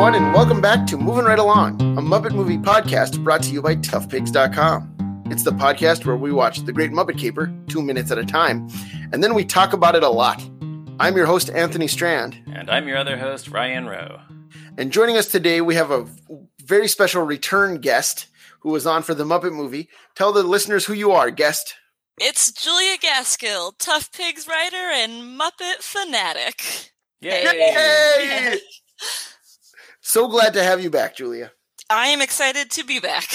everyone, and welcome back to Moving Right Along, a Muppet movie podcast brought to you by ToughPigs.com. It's the podcast where we watch The Great Muppet Caper two minutes at a time, and then we talk about it a lot. I'm your host, Anthony Strand. And I'm your other host, Ryan Rowe. And joining us today, we have a very special return guest who was on for the Muppet movie. Tell the listeners who you are, guest. It's Julia Gaskill, Tough Pigs writer and Muppet fanatic. Yay! Yay! so glad to have you back, Julia. I am excited to be back.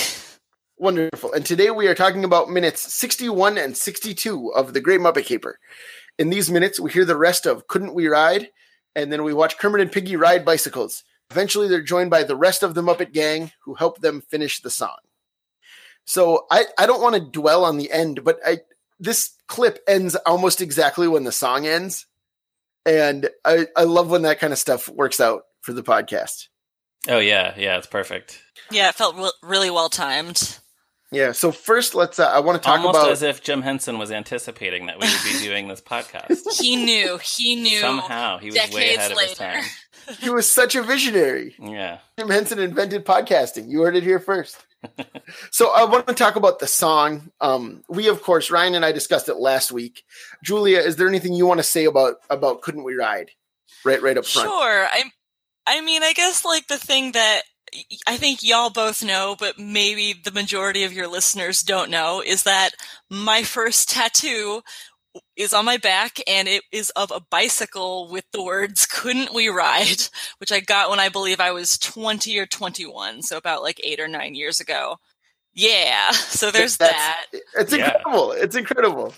Wonderful. And today we are talking about minutes 61 and 62 of The Great Muppet Caper. In these minutes, we hear the rest of Couldn't We Ride? And then we watch Kermit and Piggy ride bicycles. Eventually, they're joined by the rest of the Muppet gang who help them finish the song. So I, I don't want to dwell on the end, but I this clip ends almost exactly when the song ends. And I, I love when that kind of stuff works out for the podcast. Oh yeah, yeah, it's perfect. Yeah, it felt re- really well timed. Yeah. So first, let's. Uh, I want to talk Almost about. as if Jim Henson was anticipating that we would be doing this podcast. He knew. He knew. Somehow he was way decades ahead of his time. he was such a visionary. Yeah. Jim Henson invented podcasting. You heard it here first. so I want to talk about the song. Um, we, of course, Ryan and I discussed it last week. Julia, is there anything you want to say about about "Couldn't We Ride"? Right, right up front. Sure. I. I mean, I guess like the thing that I think y'all both know, but maybe the majority of your listeners don't know, is that my first tattoo is on my back and it is of a bicycle with the words couldn't we ride which i got when i believe i was 20 or 21 so about like eight or nine years ago yeah so there's That's- that It's Yeah. incredible. It's incredible.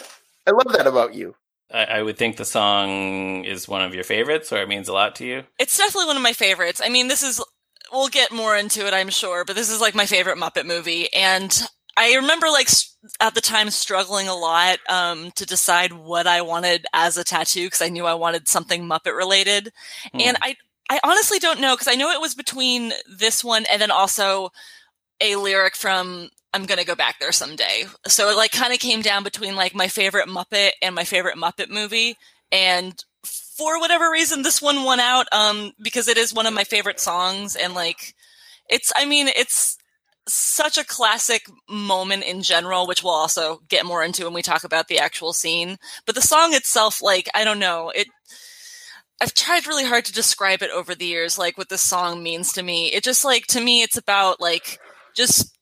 I love that about you. I, I would think the song is one of your favorites, or it means a lot to you. it's definitely one of my favorites i mean this is we'll get more into it i'm sure but this is like my favorite muppet movie and i remember like at the time struggling a lot um, to decide what i wanted as a tattoo because i knew i wanted something muppet related Hmm. and I I honestly don't know because I know it was between this one and then also a lyric from I'm gonna go back there someday. So it like kind of came down between like my favorite Muppet and my favorite Muppet movie, and for whatever reason, this one won out um, because it is one of my favorite songs and like it's I mean it's such a classic moment in general, which we'll also get more into when we talk about the actual scene. But the song itself, like I don't know, it I've tried really hard to describe it over the years, like what this song means to me. It just like to me, it's about like just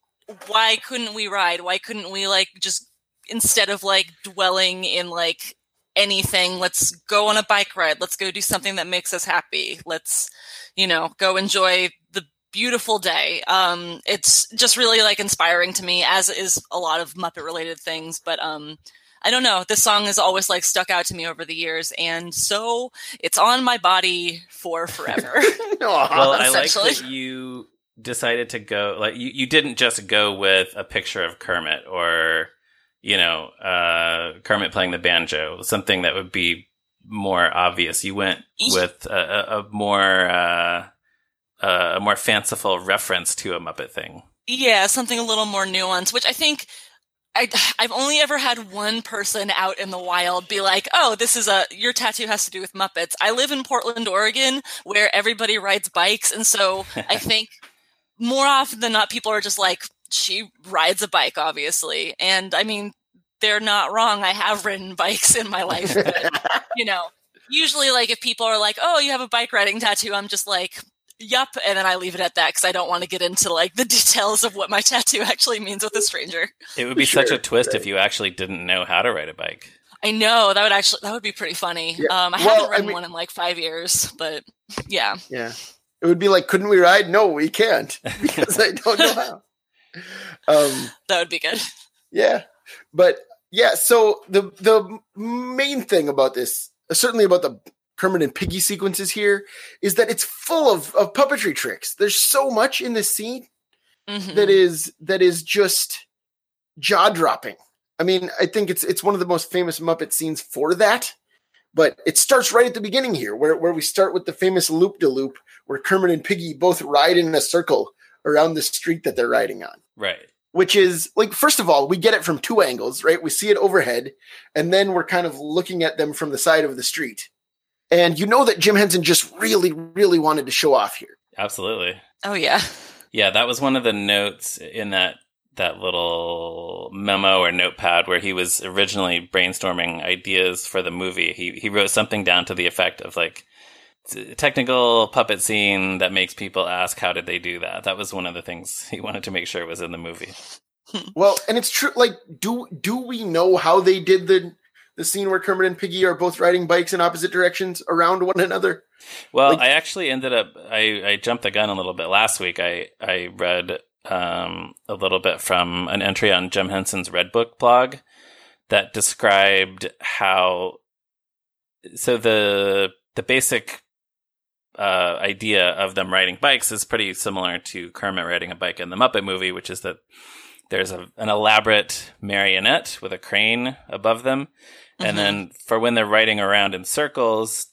why couldn't we ride? Why couldn't we like just instead of like dwelling in like anything, let's go on a bike ride. Let's go do something that makes us happy. Let's, you know, go enjoy the beautiful day. Um, it's just really like inspiring to me, as is a lot of Muppet related things. But um, I don't know. This song has always like stuck out to me over the years, and so it's on my body for forever. Well, I like that you decided to go like you, you didn't just go with a picture of Kermit or you know uh, Kermit playing the banjo, something that would be more obvious. You went with a, a, a more uh, a more fanciful reference to a Muppet thing. Yeah, something a little more nuanced, which I think I, I've only ever had one person out in the wild be like, "Oh, this is a your tattoo has to do with Muppets." I live in Portland, Oregon, where everybody rides bikes, and so I think more often than not, people are just like, "She rides a bike," obviously, and I mean, they're not wrong. I have ridden bikes in my life, but you know, usually like if people are like, "Oh, you have a bike riding tattoo," I'm just like, "Yup," and then I leave it at that because I don't want to get into like the details of what my tattoo actually means with a stranger. It would be Sure, such a twist right. if you actually didn't know how to ride a bike. I know that would actually that would be pretty funny. Yeah. Um, I Well, haven't I ridden mean- one in like five years, but yeah, yeah. It would be like, couldn't we ride? No, we can't because I don't know how. Um, that would be good. Yeah, but yeah. So the the main thing about this, certainly about the Kermit and Piggy sequences here, is that it's full of of puppetry tricks. There's so much in this scene Mhm. that is that is just jaw dropping. I mean, I think it's it's one of the most famous Muppet scenes for that. But it starts right at the beginning here, where where we start with the famous loop de loop, where Kermit and Piggy both ride in a circle around the street that they're riding on Right. which is like first of all we get it from two angles right we see it overhead and then we're kind of looking at them from the side of the street and you know that jim henson just really really wanted to show off here Absolutely. Oh yeah. Yeah, that was one of the notes in that that little memo or notepad where he was originally brainstorming ideas for the movie. He he wrote something down to the effect of like technical puppet scene that makes people ask how did they do that. That was one of the things he wanted to make sure was in the movie. Well, and it's true. Like, do do we know how they did the the scene where Kermit and Piggy are both riding bikes in opposite directions around one another? Well, Like- I actually ended up I, I jumped the gun a little bit last week. I I read um, a little bit from an entry on Jim Henson's Red Book blog that described how so the the basic uh, idea of them riding bikes is pretty similar to Kermit riding a bike in the Muppet movie, which is that there's a, an elaborate marionette with a crane above them. And Mhm. then for when they're riding around in circles,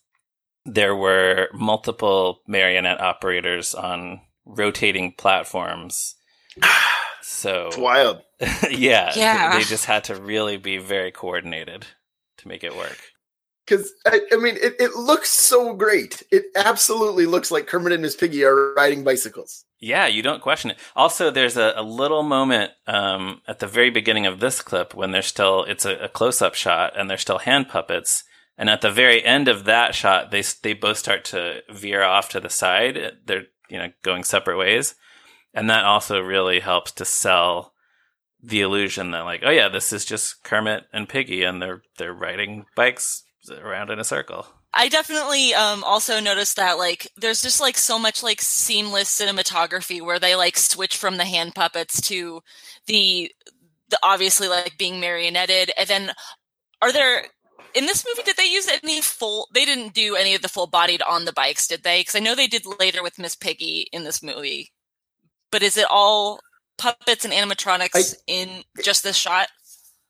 there were multiple marionette operators on rotating platforms. So It's wild. yeah, Yeah. they just had to really be very coordinated to make it work. Because I, I mean, it, it looks so great. It absolutely looks like Kermit and his Piggy are riding bicycles. Yeah, you don't question it. Also, there's a, a little moment um, at the very beginning of this clip when they're still, it's a, a close up shot and they're still hand puppets. And at the very end of that shot, they they both start to veer off to the side. They're you know going separate ways, and that also really helps to sell the illusion that like, oh yeah, this is just Kermit and Piggy, and they're they're riding bikes around in a circle. I definitely um also noticed that like there's just like so much like seamless cinematography where they like switch from the hand puppets to the the obviously like being marionetted. And then are there in this movie did they use any full they didn't do any of the full bodied on the bikes did they? Because i know they did later with miss piggy in this movie. But is it all puppets and animatronics in just this shot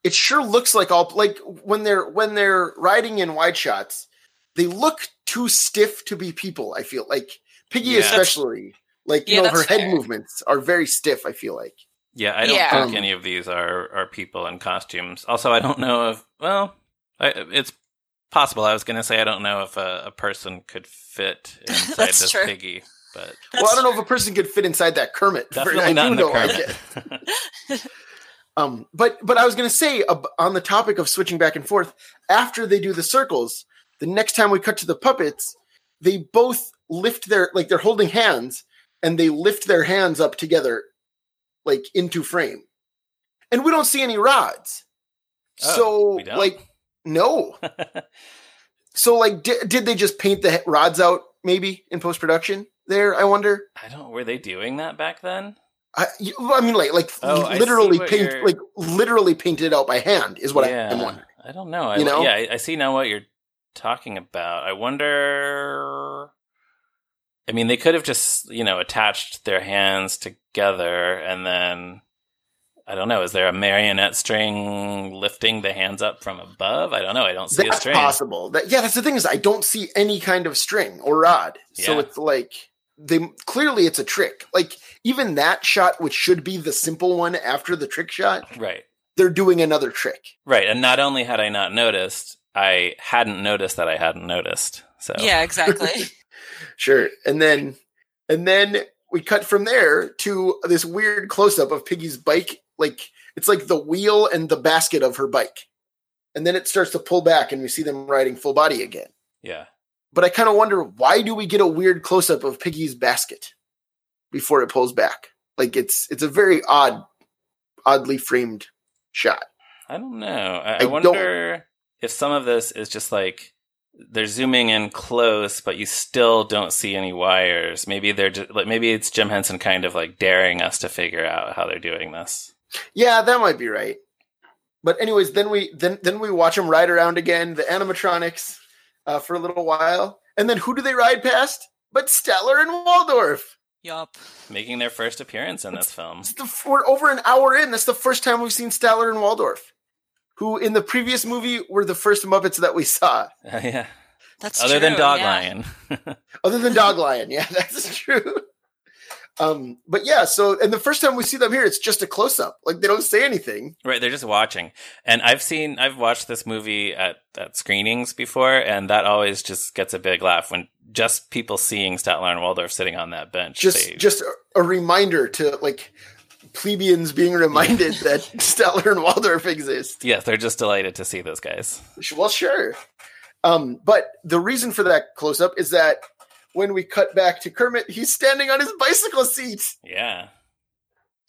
It sure looks like all like when they're when they're riding in wide shots, they look too stiff to be people. I feel like Piggy Yeah. especially. Like you Yeah, know, her that's head fair. movements are very stiff. I feel like. Yeah, I don't Yeah. think Um, any of these are are people in costumes. Also, I don't know if well, I, it's possible. I was going to say I don't know if a, a person could fit inside this true. piggy, but well, I don't know if a person could fit inside that Kermit. definitely not in the Kermit. Um, but but I was gonna say ab- on the topic of switching back and forth after they do the circles, the next time we cut to the puppets, they both lift their like they're holding hands and they lift their hands up together, like into frame, and we don't see any rods. Oh, so like no, so like di- did they just paint the rods out maybe in post production? There, I wonder. I don't. Were they doing that back then? I, I mean, like, like Oh, literally paint, you're- like literally painted out by hand is what yeah, I'm wondering. I don't know. I, You know? yeah, I, I see now what you're talking about. I wonder. I mean, they could have just you know attached their hands together and then. I don't know. Is there a marionette string lifting the hands up from above? I don't know. I don't see a That's string. possible. That, yeah, that's the thing is I don't see any kind of string or rod. So it's like they clearly it's a trick. Like even that shot, which should be the simple one after the trick shot, Right. they're doing another trick. Right. And not only had I not noticed, I hadn't noticed that I hadn't noticed. So yeah exactly Sure. And then and then we cut from there to this weird close up of Piggy's bike. Like it's like the wheel and the basket of her bike. And then it starts to pull back and we see them riding full body again. yeah. But I kind of wonder why do we get a weird close up of Piggy's basket before it pulls back? Like it's it's a very odd oddly framed shot. I don't know. I, I, I don't- wonder if some of this is just like they're zooming in close, but you still don't see any wires. Maybe they're just like maybe it's Jim Henson kind of like daring us to figure out how they're doing this. Yeah, that might be right. But anyways, then we then then we watch them ride around again, the animatronics, uh, for a little while, and then who do they ride past? But Statler and Waldorf. yup Making their first appearance in this film. It's the, we're over an hour in. That's the first time we've seen Statler and Waldorf, who in the previous movie were the first Muppets that we saw, yeah. that's Other than true, Dog yeah. Lion. other than Doglion. Yeah, that's true. Um, but yeah, so and the first time we see them here, it's just a close up. Like they don't say anything. Right, they're just watching. And I've seen, I've watched this movie at, at screenings before, and that always just gets a big laugh when just people seeing Statler and Waldorf sitting on that bench. Just they- just a, a reminder to like plebeians being reminded that Statler and Waldorf exist. yes, they're just delighted to see those guys. Well, sure. Um, but the reason for that close up is that when we cut back to Kermit, he's standing on his bicycle seat. Yeah.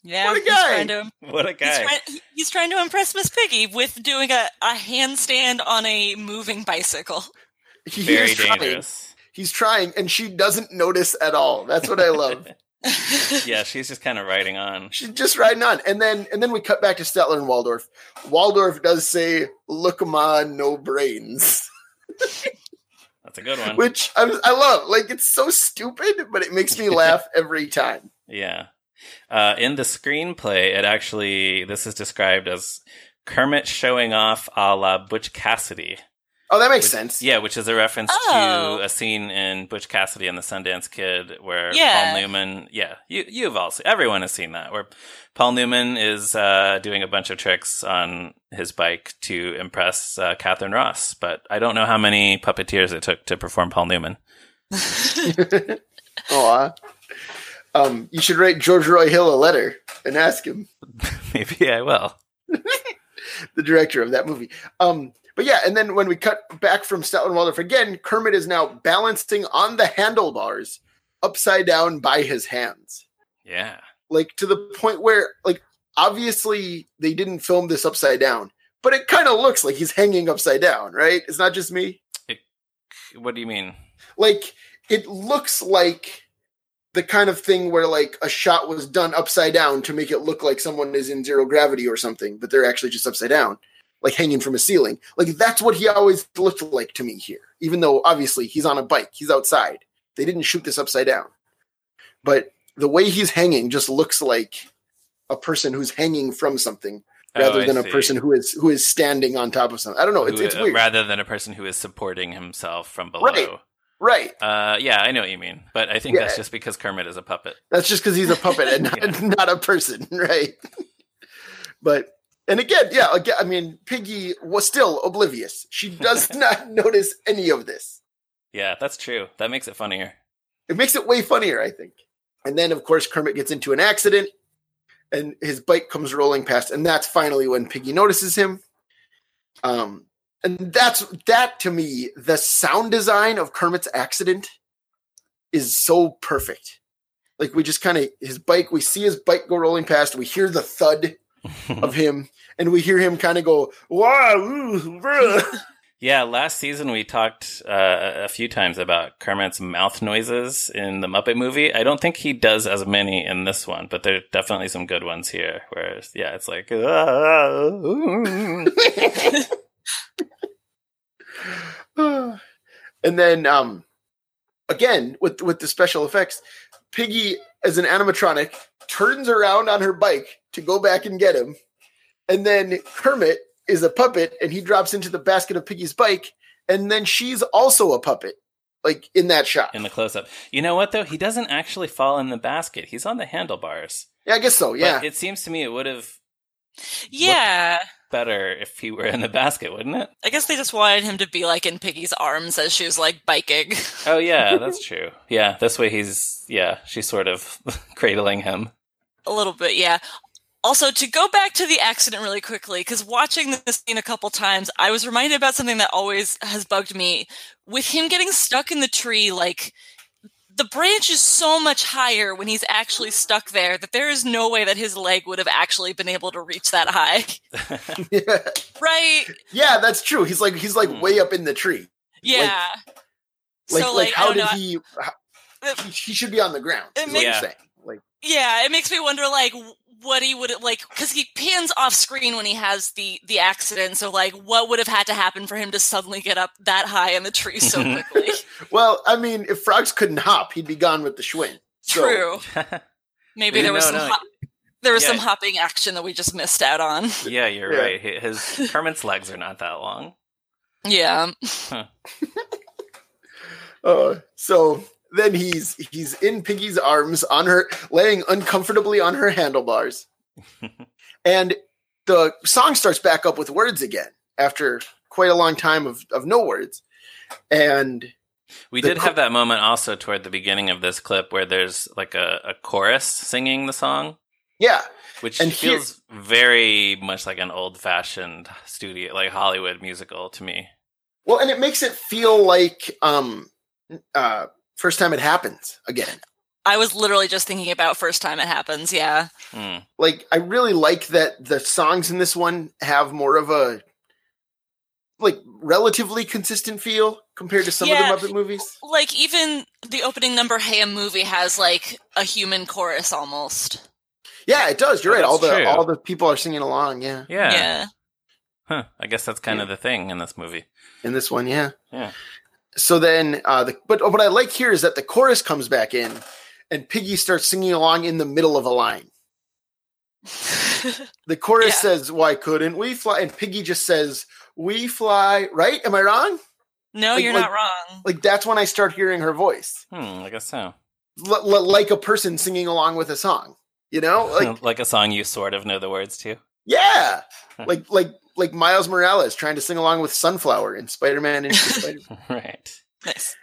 Yeah, What a he's guy. trying to What a he's, guy. trying, he's trying to impress Miss Piggy with doing a, a handstand on a moving bicycle. He Very is trying. dangerous. He's trying, and she doesn't notice at all. That's what I love. yeah, she's just kind of riding on. She's just riding on, and then and then we cut back to Statler and Waldorf. Waldorf does say, "Look, ma, no brains," That's a good one. which I, I love. Like it's so stupid, but it makes me laugh every time. Yeah. Uh, in the screenplay, it actually, this is described as Kermit showing off a la Butch Cassidy. Oh, that makes Which- sense. Yeah, which is a reference Oh. to a scene in Butch Cassidy and the Sundance Kid where Yeah. Paul Newman, yeah, you, you've also, everyone has seen that, where Paul Newman is uh, doing a bunch of tricks on his bike to impress uh, Katharine Ross. But I don't know how many puppeteers it took to perform Paul Newman. Aw. Um, you should write George Roy Hill a letter and ask him, Maybe I will. the director of that movie. Um, but yeah, and then when we cut back from Statler and Waldorf again, Kermit is now balancing on the handlebars, upside down by his hands. Yeah. like to the point where like obviously they didn't film this upside down but it kind of looks like he's hanging upside down right it's not just me What do you mean? like it looks like the kind of thing where like a shot was done upside down to make it look like someone is in zero gravity or something but they're actually just upside down like hanging from a ceiling like that's what he always looked like to me here even though obviously he's on a bike he's outside they didn't shoot this upside down but the way he's hanging just looks like a person who's hanging from something rather Oh, than a person who is who is standing on top of something. I don't know. It's, Who- it's weird, Rather than a person who is supporting himself from below. Right. right? Uh, yeah, I know what you mean, but I think that's just because Kermit is a puppet. That's just because he's a puppet and not, Yeah. not a person, right? but and again, yeah, again, I mean, Piggy was still oblivious. She does not notice any of this. Yeah, that's true. That makes it funnier. It makes it way funnier, I think. And then, of course, Kermit gets into an accident, and his bike comes rolling past, and that's finally when Piggy notices him. Um, and that's that to me. The sound design of Kermit's accident is so perfect. Like we just kind of his bike, we see his bike go rolling past, we hear the thud of him, and we hear him kind of go, "Wow!" ooh, bruh." yeah, last season we talked uh, a few times about Kermit's mouth noises in the Muppet movie. I don't think he does as many in this one, but there are definitely some good ones here. Whereas, yeah, it's like, and then um again with with the special effects piggy as an animatronic turns around on her bike to go back and get him and then kermit is a puppet and he drops into the basket of piggy's bike and then she's also a puppet like in that shot in the close up. You know what though? He doesn't actually fall in the basket. He's on the handlebars. yeah i guess so yeah But it seems to me it would have Yeah. better if he were in the basket, wouldn't it? I guess they just wanted him to be like in Piggy's arms as she was like biking. Oh yeah, that's true. Yeah, this way he's yeah, she's sort of cradling him. A little bit, yeah. Also, to go back to the accident really quickly, because watching this scene a couple times, I was reminded about something that always has bugged me. With him getting stuck in the tree, like, the branch is so much higher when he's actually stuck there that there is no way that his leg would have actually been able to reach that high. yeah right? yeah that's true he's like he's like Hmm. way up in the tree Yeah. like so, like, like, how did know. he how, he he should be on the ground It is what you're makes- saying like Yeah, it makes me wonder, like, what he would like, because he pans off screen when he has the the accident. So, like, what would have had to happen for him to suddenly get up that high in the tree so quickly? Well, I mean, if frogs couldn't hop, he'd be gone with the Schwinn. So- True. Maybe there was No, some no. hop- there was Yeah. some hopping action that we just missed out on. yeah, you're Yeah. right. His Kermit's legs are not that long. Yeah, Uh, so then he's he's in Piggy's arms on her, laying uncomfortably on her handlebars, and the song starts back up with words again after quite a long time of of no words, and We did co- have that moment also toward the beginning of this clip where there's like a, a chorus singing the song, yeah, which And here- feels very much like an old fashioned studio, like Hollywood musical to me. well, and it makes it feel like um uh first time it happens again. I was literally just thinking about first time it happens. Yeah. Hmm. like I really like that the songs in this one have more of a like relatively consistent feel compared to some Yeah. of the Muppet movies. Like even the opening number Hey a movie has like a human chorus almost. Yeah, it does. You're Oh, right. All the true. all the people are singing along. Yeah, Yeah. Yeah. Huh. I guess that's kind Yeah. of the thing in this movie. in this one, yeah. Yeah. So then, uh, the but what I like here is that the chorus comes back in, and Piggy starts singing along in the middle of a line. The chorus Yeah. says, "Why couldn't we fly?" And Piggy just says, "We fly." Right? Am I wrong? no, Like- you're like- not wrong. Like that's when I start hearing her voice, Hmm. I guess so. L- l- like a person singing along with a song. You know, like Like, a song you sort of know the words to. Yeah, like like like Miles Morales trying to sing along with Sunflower in Spider-Man and Spider. right. Nice.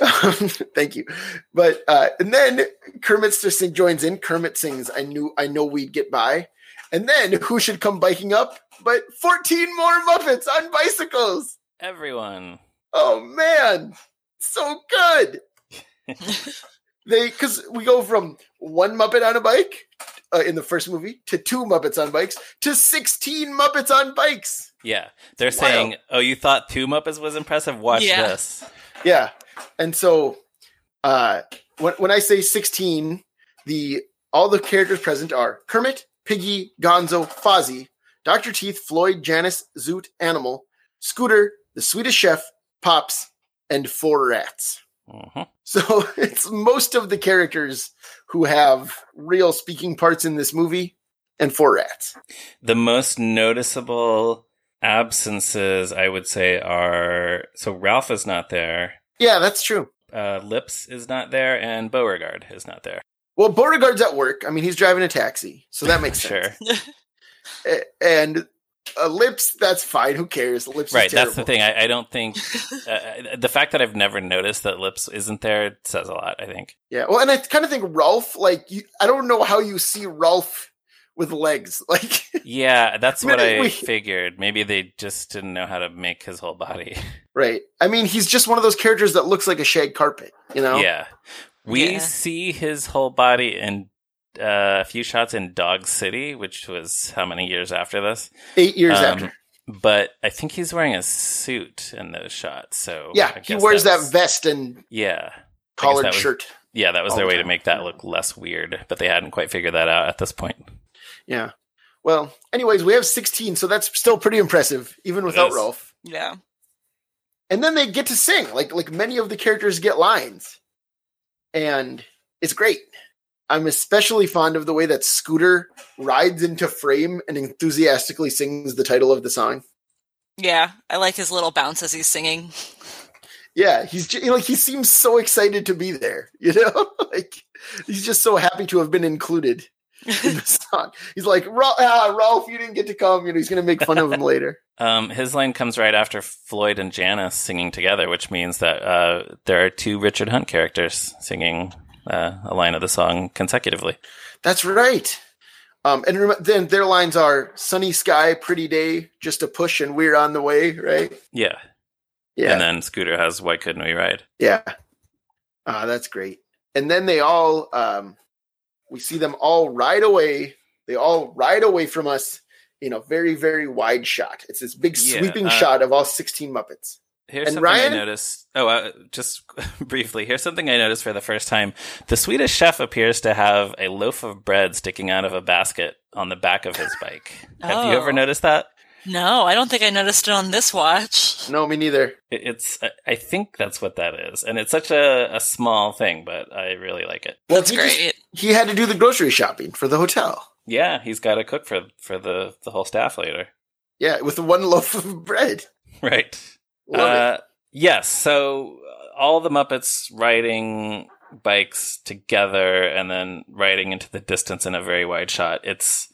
Thank you. But uh, and then Kermit just joins in. Kermit sings, "I knew, I know we'd get by." And then who should come biking up but fourteen more Muppets on bicycles? Everyone. Oh man, so good. they because we go from one Muppet on a bike uh, in the first movie to two Muppets on bikes to sixteen Muppets on bikes. Yeah. They're Wild. saying, oh, you thought two Muppets was impressive? Watch Yeah. this. Yeah. And so uh when when I say 16, the all the characters present are Kermit, Piggy, Gonzo, Fozzie, Dr. Teeth, Floyd, Janice, Zoot, Animal, Scooter, the Swedish Chef, Pops, and four rats. Mhm. So it's most of the characters who have real speaking parts in this movie and four rats. The most noticeable absences, I would say, are so Ralph is not there, Yeah, that's true. uh, Lips is not there, and Beauregard is not there. Well, Beauregard's at work. I mean, he's driving a taxi, so that makes sense. sure. A- And uh, Lips, that's fine. Who cares? Lips, is Right, that's the thing. I, I don't think uh, the fact that I've never noticed that Lips isn't there says a lot. I think. Yeah. Well, and I kind of think Ralph, like, you, I don't know how you see Ralph with legs. Like, Yeah, that's I mean, what I we- figured. Maybe they just didn't know how to make his whole body. right. I mean, he's just one of those characters that looks like a shag carpet, you know? Yeah, we Yeah. see his whole body in uh, a few shots in Dog City, which was how many years after this? Eight years Um, after. But I think he's wearing a suit in those shots. So Yeah. He wears that was- vest and Yeah, collared was- shirt. yeah, that was All their the way to make that look less weird, but they hadn't quite figured that out at this point. Yeah. Well, anyways, we have 16, so that's still pretty impressive, even without is. Ralph. Yeah. And then they get to sing. Like like many of the characters get lines. And it's great. I'm especially fond of the way that Scooter rides into frame and enthusiastically sings the title of the song. Yeah. I like his little bounce as he's singing. Yeah, he's ju- like he seems so excited to be there, you know? like he's just so happy to have been included in the song. He's like, "Ra- ah, Ralph, you didn't get to come. You know, he's gonna make fun of him later. Um, his line comes right after Floyd and Janice singing together, which means that uh, there are two Richard Hunt characters singing uh, a line of the song consecutively. That's right. Um, and rem- then their lines are "Sunny sky, pretty day, just a push, and we're on the way." Right? Yeah. Yeah, And then Scooter has Why Couldn't We Ride? yeah. Ah, that's great. And then they all, um, we see them all ride away. They all ride away from us in a very, very wide shot. It's this big Yeah, sweeping uh, shot of all sixteen Muppets. Here's And something Ryan? I noticed. Oh, uh, just briefly. Here's something I noticed for the first time. The Swedish chef appears to have a loaf of bread sticking out of a basket on the back of his bike. Have you Oh. ever noticed that? No, I don't think I noticed it on this watch. No, me neither. It- It's. I- I think that's what that is, and it's such a, a small thing, but I really like it. Well, That's he just- great. he had to do the grocery shopping for the hotel. Yeah, he's got to cook for for the the whole staff later. Yeah, with one loaf of bread. Right. Love it. Uh, yes. So all the Muppets riding bikes together and then riding into the distance in a very wide shot. It's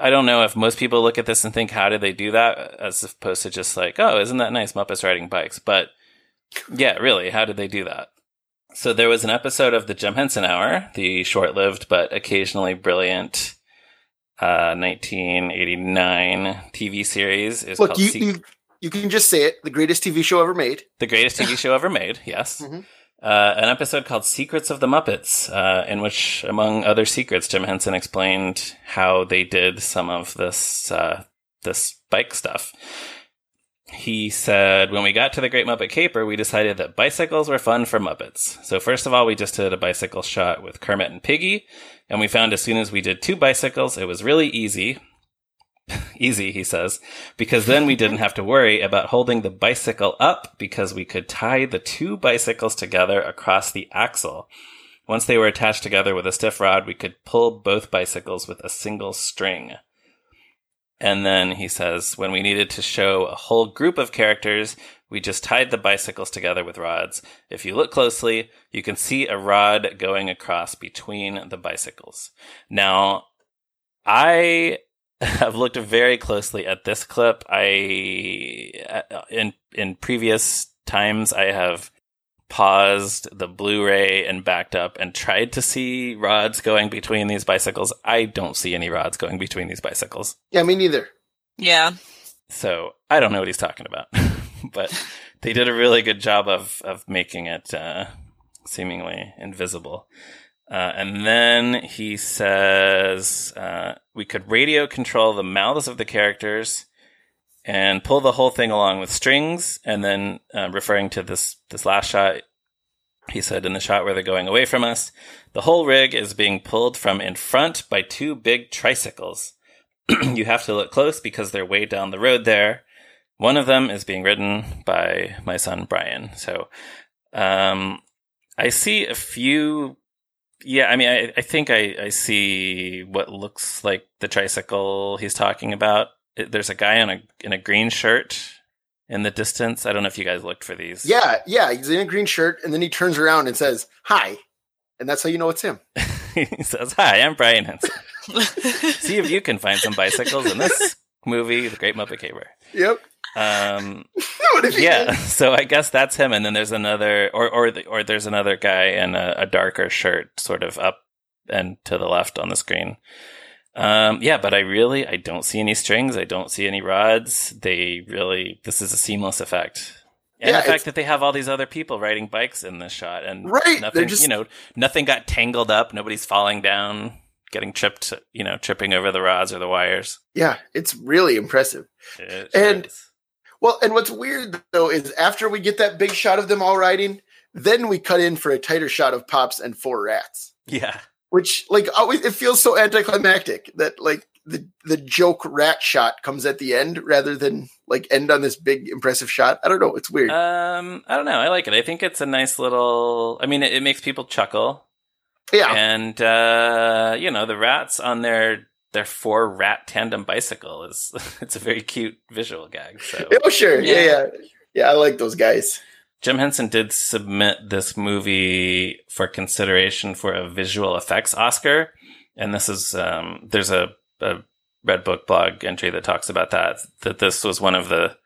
I don't know if most people look at this and think, how did they do that? As opposed to just like, oh, isn't that nice? Muppets riding bikes. But yeah, really, how did they do that? So there was an episode of the Jim Henson Hour, the short lived but occasionally brilliant uh, 1989 TV series. Is Look, called you, Se- you you can just say it. The greatest TV show ever made. the greatest TV show ever made. Yes. Mhm. Uh, an episode called Secrets of the Muppets, uh, in which, among other secrets, Jim Henson explained how they did some of this, uh, this bike stuff. He said, when we got to the Great Muppet Caper, we decided that bicycles were fun for Muppets. So first of all, we just did a bicycle shot with Kermit and Piggy, and we found as soon as we did two bicycles, it was really easy. easy, he says, because then we didn't have to worry about holding the bicycle up because we could tie the two bicycles together across the axle. Once they were attached together with a stiff rod, we could pull both bicycles with a single string. And then he says, when we needed to show a whole group of characters, we just tied the bicycles together with rods. If you look closely, you can see a rod going across between the bicycles. Now, I have looked very closely at this clip. I uh, in in previous times I have paused the Blu-ray and backed up and tried to see rods going between these bicycles. I don't see any rods going between these bicycles. Yeah, me neither. Yeah. So I don't know what he's talking about, but they did a really good job of of making it uh, seemingly invisible. Uh, and then he says uh, we could radio control the mouths of the characters and pull the whole thing along with strings. And then uh, referring to this this last shot, he said in the shot where they're going away from us, the whole rig is being pulled from in front by two big tricycles. you have to look close because they're way down the road there. One of them is being ridden by my son Brian. So um, I see a few. Yeah, I mean, I, I think I, I see what looks like the tricycle he's talking about. It- There's a guy in a in a green shirt in the distance. I don't know if you guys looked for these. Yeah, yeah. He's in a green shirt, and then he turns around and says, "Hi," and that's how you know it's him. he says, "Hi, I'm Brian Henson. See if you can find some bicycles in this movie, The Great Muppet Caper." Yep. Um, what if yeah, did? so I guess that's him, and then there's another, or or the, or there's another guy in a, a darker shirt, sort of up and to the left on the screen. Um, yeah, but I really I don't see any strings. I don't see any rods. They really this is a seamless effect. And Yeah, the fact that they have all these other people riding bikes in this shot, and Right, nothing, just- you know, nothing got tangled up. Nobody's falling down, getting tripped, you know, tripping over the rods or the wires. Yeah, it's really impressive. It And- is. Well, and what's weird though is after we get that big shot of them all riding, then we cut in for a tighter shot of Pops and four rats, yeah, which like always it feels so anticlimactic that like the the joke rat shot comes at the end rather than like end on this big impressive shot. I don't know, it's weird. Um, I don't know. I like it. I think it's a nice little. I mean, it, it makes people chuckle, yeah, and uh, you know, the rats on their their four rat tandem bicycle is it's a very cute visual gag. So oh sure, yeah. Yeah. yeah, yeah, I like those guys. Jim Henson did submit this movie for consideration for a visual effects Oscar, and this is um, there's a, a Red Book blog entry that talks about that. That this was one of the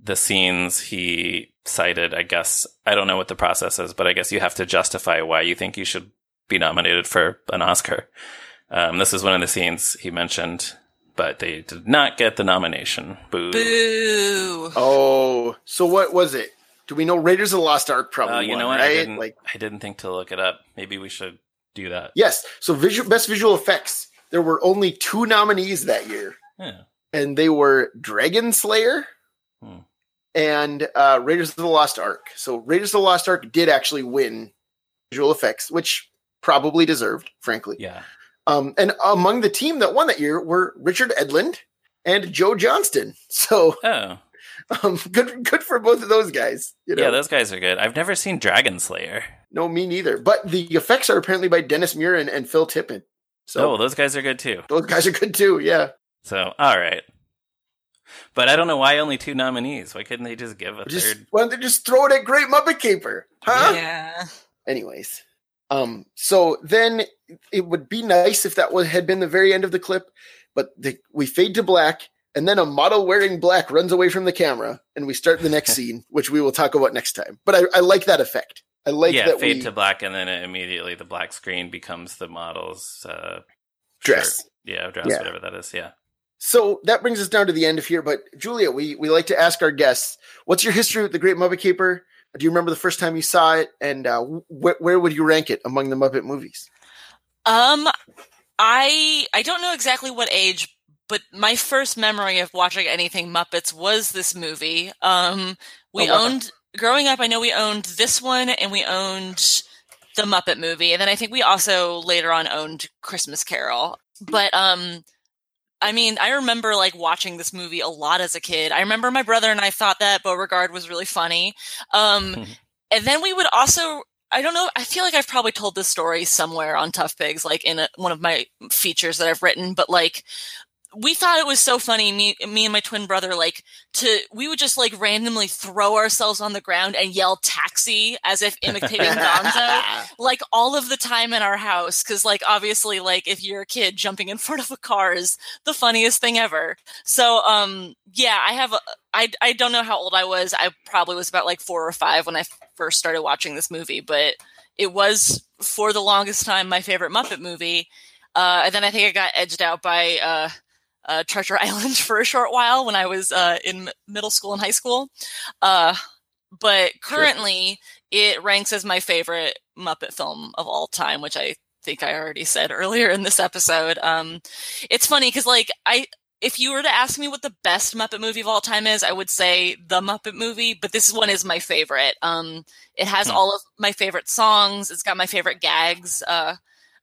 the scenes he cited. I guess I don't know what the process is, but I guess you have to justify why you think you should be nominated for an Oscar. Um, this is one of the scenes he mentioned, but they did not get the nomination. Boo. Boo. Oh, so what was it? Do we know Raiders of the Lost Ark probably Uh, you won, know what? I right? didn't, Like I didn't think to look it up. Maybe we should do that. yes, so visual best visual effects. There were only two nominees that year. Yeah. and they were Dragon Slayer Hmm. and uh, Raiders of the Lost Ark. So Raiders of the Lost Ark did actually win visual effects, which probably deserved, frankly. Yeah. Um, and among the team that won that year were Richard Edlund and Joe Johnston. So Oh, um, good, good for both of those guys. You know, yeah, those guys are good. I've never seen Dragon Slayer. no, me neither. But the effects are apparently by Dennis Muren and, and Phil Tippett. So oh, those guys are good too. those guys are good too. Yeah, So, all right. But I don't know why only two nominees. Why couldn't they just give a just third? why don't they just throw it at Great Muppet Caper? Huh? Yeah. anyways. Um, so then it would be nice if that was, had been the very end of the clip, but the, we fade to black, and then a model wearing black runs away from the camera, and we start the next scene, which we will talk about next time. But I, I like that effect. I like yeah, that fade we to black, and then immediately the black screen becomes the model's uh, dress. shirt. Yeah, dress, Yeah. whatever that is. Yeah. So that brings us down to the end of here. But Julia, we we like to ask our guests, what's your history with the Great Muppet Caper? Do you remember the first time you saw it, and uh, wh- where would you rank it among the Muppet movies? Um, I I don't know exactly what age, but my first memory of watching anything Muppets was this movie. Um, we Oh, wow. owned growing up. I know we owned this one, and we owned the Muppet movie, and then I think we also later on owned Christmas Carol. But um, I mean, I remember like watching this movie a lot as a kid. I remember my brother and I thought that Beauregard was really funny. Um, and then we would also, I don't know, I feel like I've probably told this story somewhere on Tough Pigs, like in a, one of my features that I've written, but like, we thought it was so funny, me, me and my twin brother, like to, we would just like randomly throw ourselves on the ground and yell taxi as if imitating Gonzo like all of the time in our house because like obviously like if you're a kid jumping in front of a car is the funniest thing ever. So um yeah i have a, I, I don't know how old i was. I probably was about like four or five when i first started watching this movie but it was for the longest time my favorite muppet movie. Uh and then i think it got edged out by uh uh, Treasure Island for a short while when I was uh, in middle school and high school, uh, but currently it ranks as my favorite Muppet film of all time, which I think I already said earlier in this episode. Um, it's funny because, like, I if you were to ask me what the best Muppet movie of all time is, I would say the Muppet movie, but this one is my favorite. Um, it has Hmm. all of my favorite songs. It's got my favorite gags. Uh,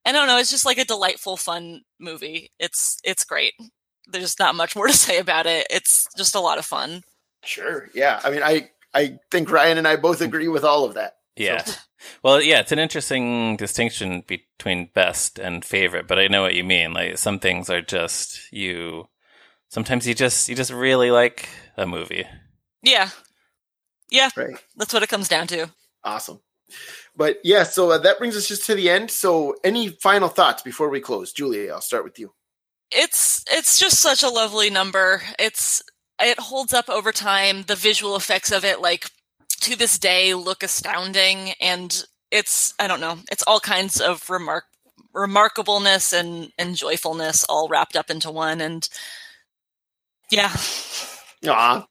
I don't know. It's just like a delightful, fun movie. It's it's great. There's not much more to say about it. It's just a lot of fun. Sure. Yeah. I mean, I I think Ryan and I both agree with all of that. Yeah. Well, yeah, it's an interesting distinction between best and favorite, but I know what you mean. Like some things are just you sometimes you just you just really like a movie. Yeah, yeah. Right. That's what it comes down to. Awesome. But yeah, so uh, that brings us just to the end. So, any final thoughts before we close? Julia, I'll start with you. It's it's just such a lovely number. It's it holds up over time. The visual effects of it, like to this day, look astounding, and it's I don't know. It's all kinds of remark remarkableness and and joyfulness all wrapped up into one. And yeah, Aw,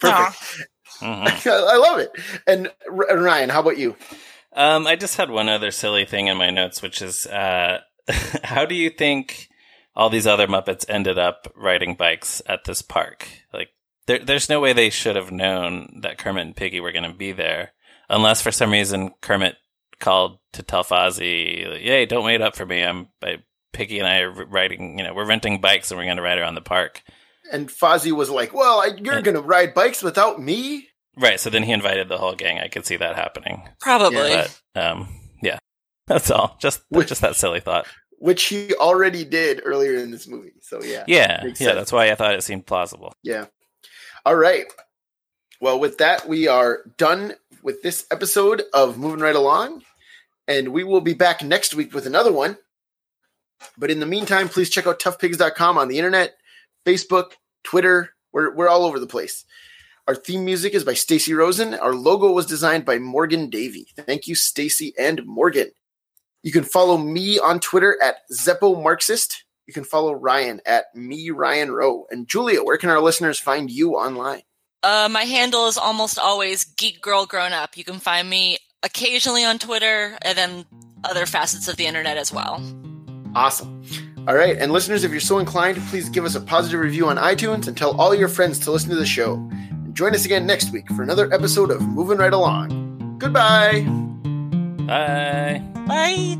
perfect. Mhm. I love it. And R- Ryan, how about you? Um, I just had one other silly thing in my notes, which is uh, how do you think all these other Muppets ended up riding bikes at this park? Like, there, there's no way they should have known that Kermit and Piggy were going to be there, unless for some reason Kermit called to tell Fozzie, "Hey, don't wait up for me. I'm I, Piggy and I are riding. You know, we're renting bikes and we're going to ride around the park." And Fozzie was like, "Well, I, you're going to ride bikes without me." Right. So then he invited the whole gang. I could see that happening. probably. Yeah. But um, yeah, that's all. Just just that silly thought. Which he already did earlier in this movie. So yeah, Yeah, yeah. sense. That's why I thought it seemed plausible. yeah. All right. Well, with that, we are done with this episode of Moving Right Along, and we will be back next week with another one. But in the meantime, please check out toughpigs.com on the internet, Facebook, Twitter. We're, we're all over the place. Our theme music is by Stacy Rosen. Our logo was designed by Morgan Davey. Thank you, Stacy and Morgan. You can follow me on Twitter at Zeppo Marxist. You can follow Ryan at me Ryan Rowe. And Julia, where can our listeners find you online? Uh, my handle is almost always Geek Girl Grown Up. You can find me occasionally on Twitter and then other facets of the internet as well. Awesome. All right. And listeners, if you're so inclined, please give us a positive review on iTunes and tell all your friends to listen to the show. And join us again next week for another episode of Moving Right Along. Goodbye. Bye. Bye.